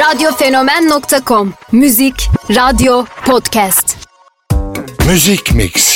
Radyofenomen.com Müzik, radyo, podcast. Müzik Mix.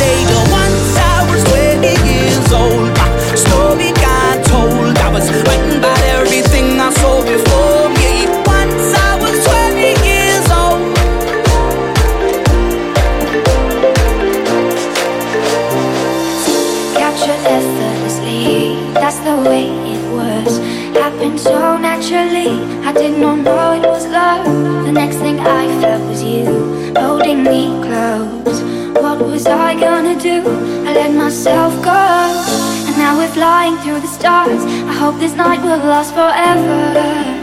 way it was. Happened so naturally, I did not know it was love. The next thing I felt was you holding me close. What was I gonna do? I let myself go, and now we're flying through the stars. I hope this night will last forever.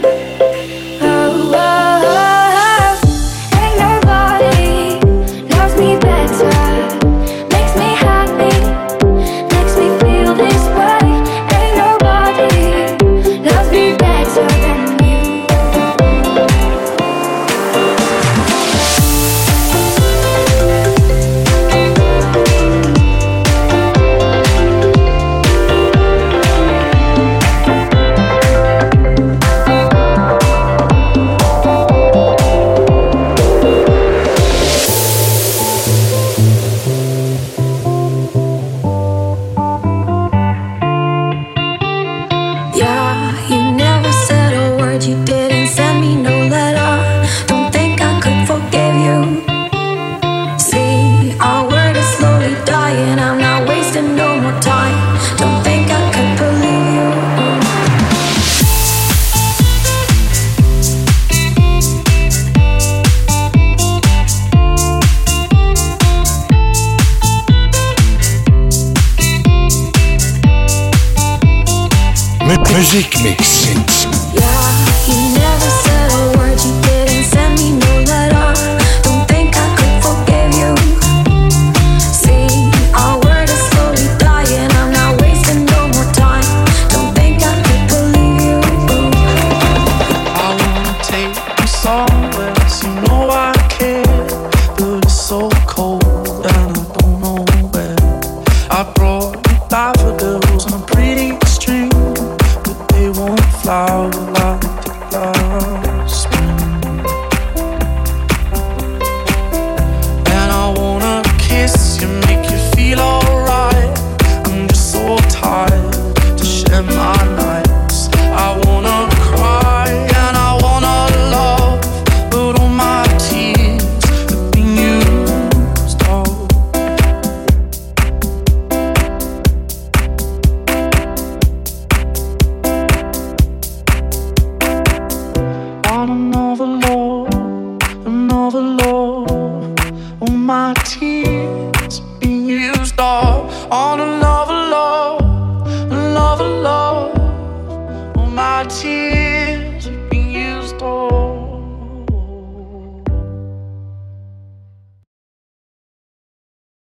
Where. I brought you daffodils on a pretty string, but they won't all the love, all my tears being used up. All the love, love, love, love, all my tears.